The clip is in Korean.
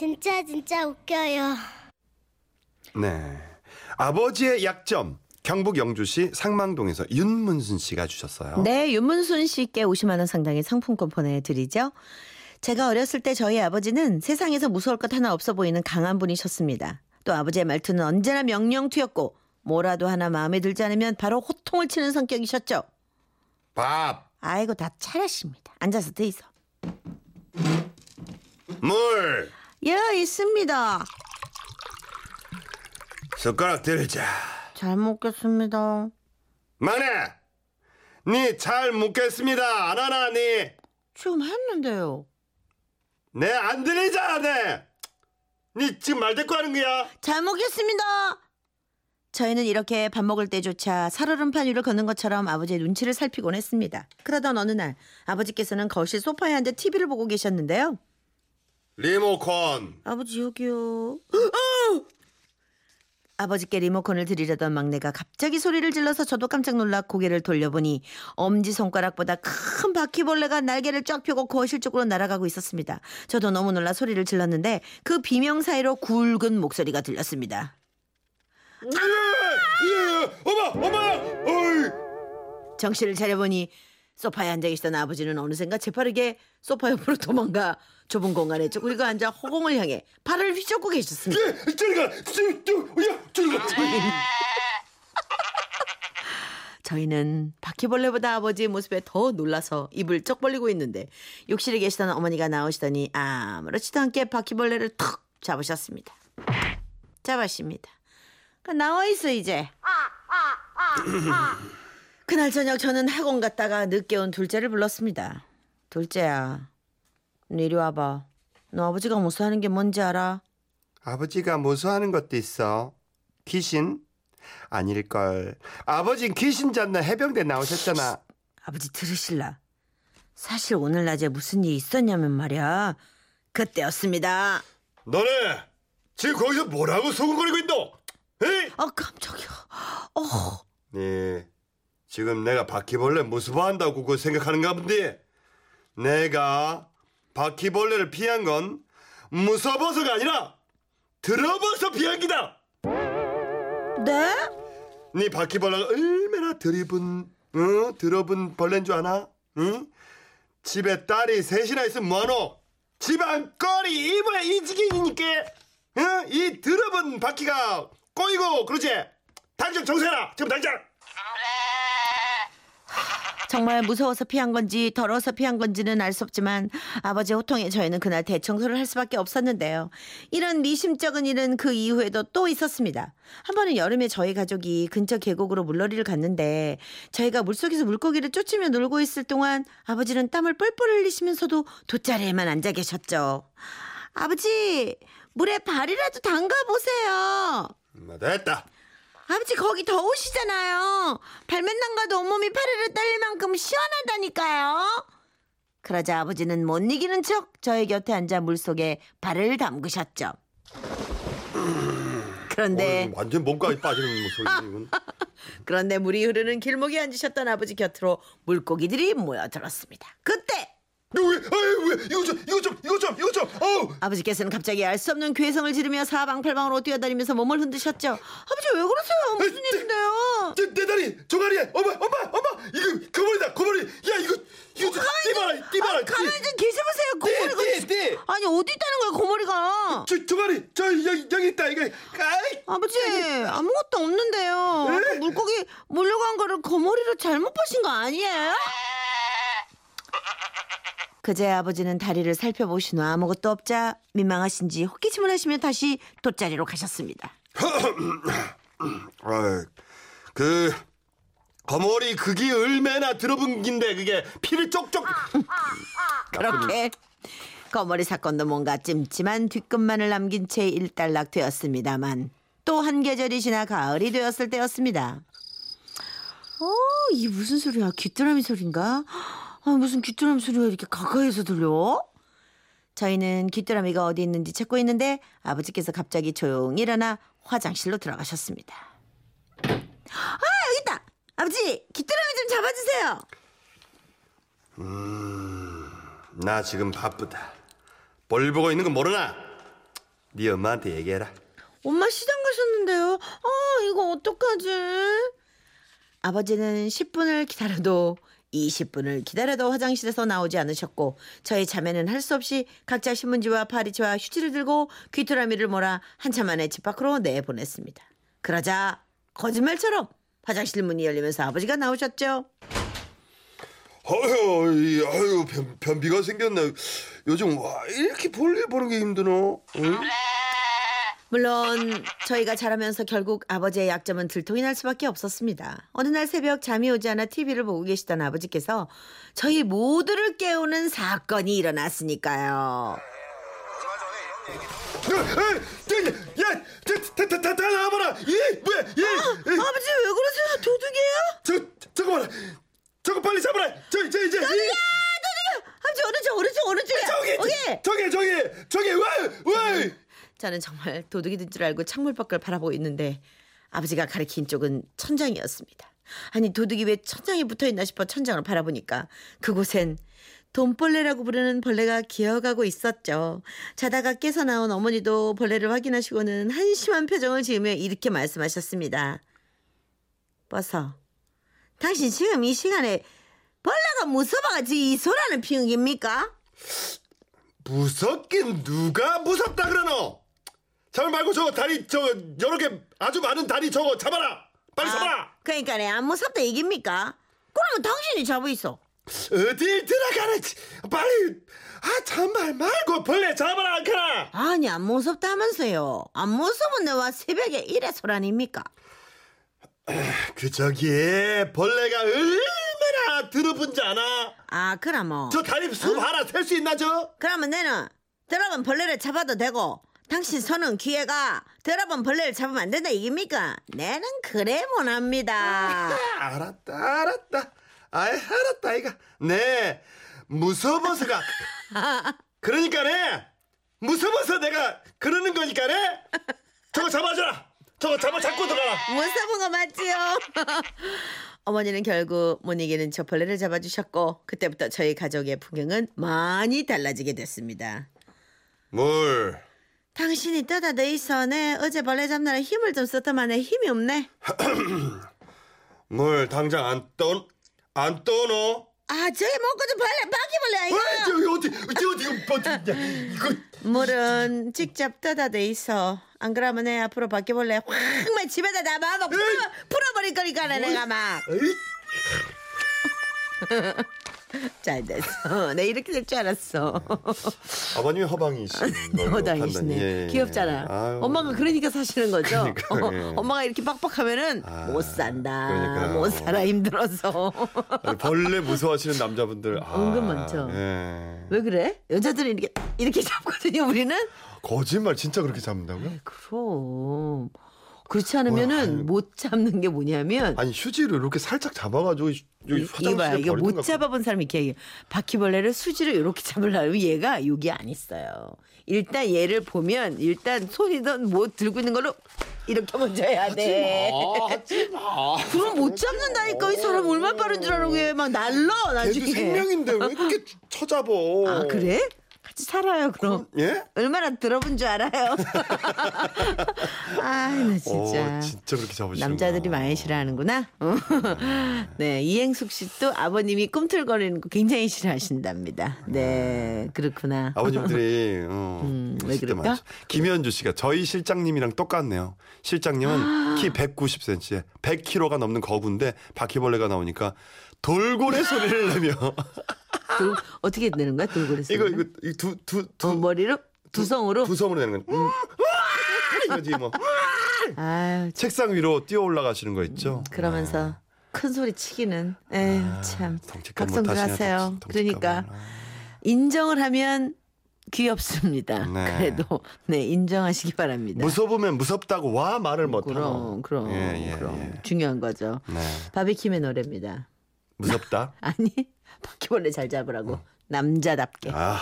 진짜 진짜 웃겨요. 네. 아버지의 약점. 경북 영주시 상망동에서 윤문순 씨가 주셨어요. 네, 윤문순 씨께 50만 원 상당의 상품권 보내드리죠. 제가 어렸을 때 저희 아버지는 세상에서 무서울 것 하나 없어 보이는 강한 분이셨습니다. 또 아버지의 말투는 언제나 명령투였고 뭐라도 하나 마음에 들지 않으면 바로 호통을 치는 성격이셨죠. 밥, 아이고 다 차렸습니다. 앉아서 드이소. 물, 예, 있습니다. 숟가락 들자. 잘 먹겠습니다. 마네, 니잘 묻겠습니다. 안 하나 니? 지금 했는데요. 내안 들리잖아 내. 니 지금 말 대꾸 하는 거야? 잘 먹겠습니다. 저희는 이렇게 밥 먹을 때조차 살얼음판 위를 걷는 것처럼 아버지의 눈치를 살피곤 했습니다. 그러던 어느 날 아버지께서는 거실 소파에 앉아 TV를 보고 계셨는데요. 리모컨. 아버지 여기요. 아버지께 리모컨을 드리려던 막내가 갑자기 소리를 질러서 저도 깜짝 놀라 고개를 돌려보니 엄지 손가락보다 큰 바퀴벌레가 날개를 쫙 펴고 거실 쪽으로 날아가고 있었습니다. 저도 너무 놀라 소리를 질렀는데 그 비명 사이로 굵은 목소리가 들렸습니다. 예, 예, 어머, 어머, 어이. 정신을 차려보니 소파에 앉아 계시던 아버지는 어느샌가 재빠르게 소파 옆으로 도망가 좁은 공간에 쭈그리고 앉아 허공을 향해 팔을 휘젓고 계셨습니다. 예, 저리 가, 저리, 저, 야, 저리 가. 저희는 바퀴벌레보다 아버지의 모습에 더 놀라서 입을 쩍 벌리고 있는데 욕실에 계시던 어머니가 나오시더니 아무렇지도 않게 바퀴벌레를 턱 잡으셨습니다. 잡았습니다. 그 나와 있어 이제. 그날 저녁 저는 학원 갔다가 늦게 온 둘째를 불렀습니다. 둘째야, 너 이리 와봐. 너 아버지가 무서워하는 게 뭔지 알아? 아버지가 무서워하는 것도 있어. 귀신? 아닐걸. 아버진 귀신 잡는 해병대 나오셨잖아. 아버지 들으실라. 사실 오늘 낮에 무슨 일이 있었냐면 말이야. 그때였습니다. 너네 지금 거기서 뭐라고 소곤거리고 있노? 에이? 아 깜짝이야. 어, 네, 지금 내가 바퀴벌레 무서워한다고 그 생각하는가 본데 내가 바퀴벌레를 피한 건 무서워서가 아니라 들어버서 피한 기다. 네? 네 바퀴벌레가 얼마나 드리분, 어? 들어본 벌레인 줄 아나? 응? 집에 딸이 셋이나 있으면 뭐하노? 집안 꼴이 이모야 이지경이니까 어? 이 들어본 바퀴가 꼬이고 그러지? 당장 정세라 지금 당장 정말 무서워서 피한 건지 더러워서 피한 건지는 알 수 없지만 아버지 호통에 저희는 그날 대청소를 할 수밖에 없었는데요. 이런 미심쩍은 일은 그 이후에도 또 있었습니다. 한 번은 여름에 저희 가족이 근처 계곡으로 물놀이를 갔는데 저희가 물속에서 물고기를 쫓으며 놀고 있을 동안 아버지는 땀을 뻘뻘 흘리시면서도 돗자리에만 앉아 계셨죠. 아버지 물에 발이라도 담가 보세요. 뭐 됐다 아버지 거기 더우시잖아요. 발만 담가도 온몸이 파르르 떨릴 만큼 시원하다니까요. 그러자 아버지는 못 이기는 척 저의 곁에 앉아 물속에 발을 담그셨죠. 그런데 어, 완전 몸까지 빠지는 모습이군 그런데 물이 흐르는 길목에 앉으셨던 아버지 곁으로 물고기들이 모여들었습니다. 그때 왜, 아이, 왜, 이거 좀, 이거 좀, 이거 좀, 이거 좀, 어우! 아버지께서는 갑자기 알 수 없는 괴성을 지르며 사방팔방으로 뛰어다니면서 몸을 흔드셨죠. 아버지 왜 그러세요? 무슨 에이, 일인데요? 내, 내 다리, 종아리에, 엄마, 엄마, 엄마! 이거, 거머리다, 거머리! 야, 이거, 이거 좀, 띠봐라, 띠봐라! 가만히 좀 계셔보세요. 고머리가 띠, 띠, 띠! 아니 어디 있다는 거야 고머리가? 저, 종아리, 저, 여기, 여기 있다, 이거, 아이! 아버지 아무것도 없는데요. 아까 물고기 몰려간 거를 거머리로 잘못 보신 거 아니에요? 그제 아버지는 다리를 살펴보신 후 아무것도 없자 민망하신지 헛기침을 하시며 다시 돗자리로 가셨습니다. 그, 거머리 그게 얼마나 들어본 긴데, 그게 피를 쪽쪽. 그렇게 거머리 사건도 뭔가 찜찜한 뒷끝만을 남긴 채 일단락 되었습니다만 또 한 계절이 지나 가을이 되었을 때였습니다. 어, 이 무슨 소리야? 귀뚜라미 소리인가? 아, 무슨 귀뚜라미 소리가 이렇게 가까이서 들려? 저희는 귀뚜라미가 어디 있는지 찾고 있는데 아버지께서 갑자기 조용히 일어나 화장실로 들어가셨습니다. 아, 여기 있다! 아버지, 귀뚜라미 좀 잡아주세요! 나 지금 바쁘다. 볼 보고 있는 건 모르나? 네 엄마한테 얘기해라. 엄마 시장 가셨는데요. 아, 이거 어떡하지? 아버지는 10분을 기다려도 20분을 기다려도 화장실에서 나오지 않으셨고 저희 자매는 할 수 없이 각자 신문지와 파리지와 휴지를 들고 귀뚜라미를 몰아 한참 만에 집 밖으로 내보냈습니다. 그러자 거짓말처럼 화장실 문이 열리면서 아버지가 나오셨죠. 아유, 이, 아유 변, 변비가 생겼네. 요즘 와 이렇게 볼일 보는 게 힘드노? 응? 물론 저희가 자라면서 결국 아버지의 약점은 들통이 날 수밖에 없었습니다. 어느 날 새벽 잠이 오지 않아 TV를 보고 계시던 아버지께서 저희 모두를 깨우는 사건이 일어났으니까요. 야, 야, 다, 다, 다, 다 나와봐라. 예, 뭐야, 예, 예. 아버지 왜 그러세요? 도둑이에요? 저, 저거 봐라. 저거 빨리 잡아라. 저기, 저기, 저기. 이, 아버지 어느 쪽 어느 쪽 어느 쪽이야? 저기. 저기, 저기, 저기, 와, 와. 저는 정말 도둑이 된줄 알고 창문 밖을 바라보고 있는데 아버지가 가리킨 쪽은 천장이었습니다. 아니 도둑이 왜 천장에 붙어 있나 싶어 천장을 바라보니까 그곳엔 돈벌레라고 부르는 벌레가 기어가고 있었죠. 자다가 깨서 나온 어머니도 벌레를 확인하시고는 한심한 표정을 지으며 이렇게 말씀하셨습니다. 버서, 당신 지금 이 시간에 벌레가 무서워가지고 이 소란을 피운 겁니까? 무섭긴 누가 무섭다 그러노? 잡을 말고 저거 다리 저거 여러 개 아주 많은 다리 저거 잡아라. 빨리 잡아라. 그러니까 안 무섭다 이깁니까? 그러면 당신이 잡아 있어. 어딜 들어가는지 빨리 아 참말 말고 벌레 잡아라 안카라. 아니 안 무섭다면서요. 안 무서운 내와 새벽에 이래 소란입니까? 그 저기에 벌레가 얼마나 더러운지 아나? 아 그럼 뭐. 저 다리 수 하나 셀수 있나 저? 그러면 내는 드라곤 벌레를 잡아도 되고 당신 손은 기회가 드라곤 벌레를 잡으면 안 된다 이깁니까? 내는 그래 못합니다. 알았다 알았다 아이 알았다 이가 네 무서워서가 그러니까네 무서워서 내가 그러는 거니까네 저거 잡아줘라 저거 잡아 잡고 들어가라 무서운 거 맞지요? 어머니는 결국 못 이기는 저 벌레를 잡아주셨고 그때부터 저희 가족의 풍경은 많이 달라지게 됐습니다. 뭘 당신이 떠다 내 있어. 내 어제 벌레 잡느라 힘을 좀 썼더만 내 힘이 없네. 뭘 당장 안 떠, 안 떠노? 아 저기 먹고 좀 벌레 바퀴벌레 아, 아이가. 저기 어디, 저 어디, 뭐, 이거, 물은 직접 떠다 돼 있어. 안 그러면 내 앞으로 바퀴벌레 확 막 집에다 놔봐. 막 풀어, 풀어버릴 거니까 내가 막. 잘 됐어. 내 이렇게 될 줄 알았어. 아버님이 허방이신 걸로 여당이시네. 판단. 예, 예. 귀엽잖아. 아유. 엄마가 그러니까 사시는 거죠. 어, 예. 엄마가 이렇게 빡빡하면은 아, 못 산다. 그러니까요. 못 살아 힘들어서. 아니, 벌레 무서워하시는 남자분들 아, 은근 많죠. 예. 왜 그래? 여자들은 이렇게 이렇게 잡거든요. 우리는. 거짓말 진짜 그렇게 잡는다고요? 그럼 그렇지 않으면은 아유. 못 잡는 게 뭐냐면 아니 휴지를 이렇게 살짝 잡아가지고 이- 여기 이거 봐, 화장실에 이거 버리는 못 잡아본 사람이 이렇게 얘기해. 바퀴벌레를 수지로 이렇게 잡으려면 얘가 여기 안 있어요. 일단 얘를 보면 일단 손이든 뭐 들고 있는 걸로 이렇게 먼저 해야 돼. 그럼 못 잡는다니까 이 사람 얼마나 빠른 줄 알아 얘막 날라 걔도 나중에. 생명인데 왜 이렇게 쳐잡어? 아 그래? 같이 살아요 그럼. 예? 얼마나 들어본 줄 알아요? 나 진짜. 그렇게 잡으시는 남자들이 많이 싫어하는구나. 어. 네, 이행숙 씨도 아버님이 꿈틀거리는 거 굉장히 싫어하신답니다. 네, 그렇구나. 아버님들이 어, 음, 왜 그럴까? 김현주 씨가 저희 실장님이랑 똑같네요. 실장님은 아. 키 190cm에 100kg가 넘는 거구인데 바퀴벌레가 나오니까 돌고래 소리를 내며 돌- 어떻게 내는 거야, 돌고래 소리? 이거 이거 두두두 어, 머리로 두성으로. 두섬으로 내는 건 음, 이거지 뭐 아유, 책상 위로 뛰어 올라가시는 거 있죠. 그러면서 큰 소리 치기는. 에휴, 참. 아, 덩치값 각성들 못하시네, 하세요. 덩치- 덩치값을. 그러니까 인정을 하면 귀엽습니다. 네. 그래도 네 인정하시기 바랍니다. 무서우면 무섭다고 와 말을 못하노. 그럼 그럼 예, 예, 그럼 예. 중요한 거죠. 네. 바비킴의 노래입니다. 무섭다. 아니 바퀴벌레 잘 잡으라고 남자답게. 아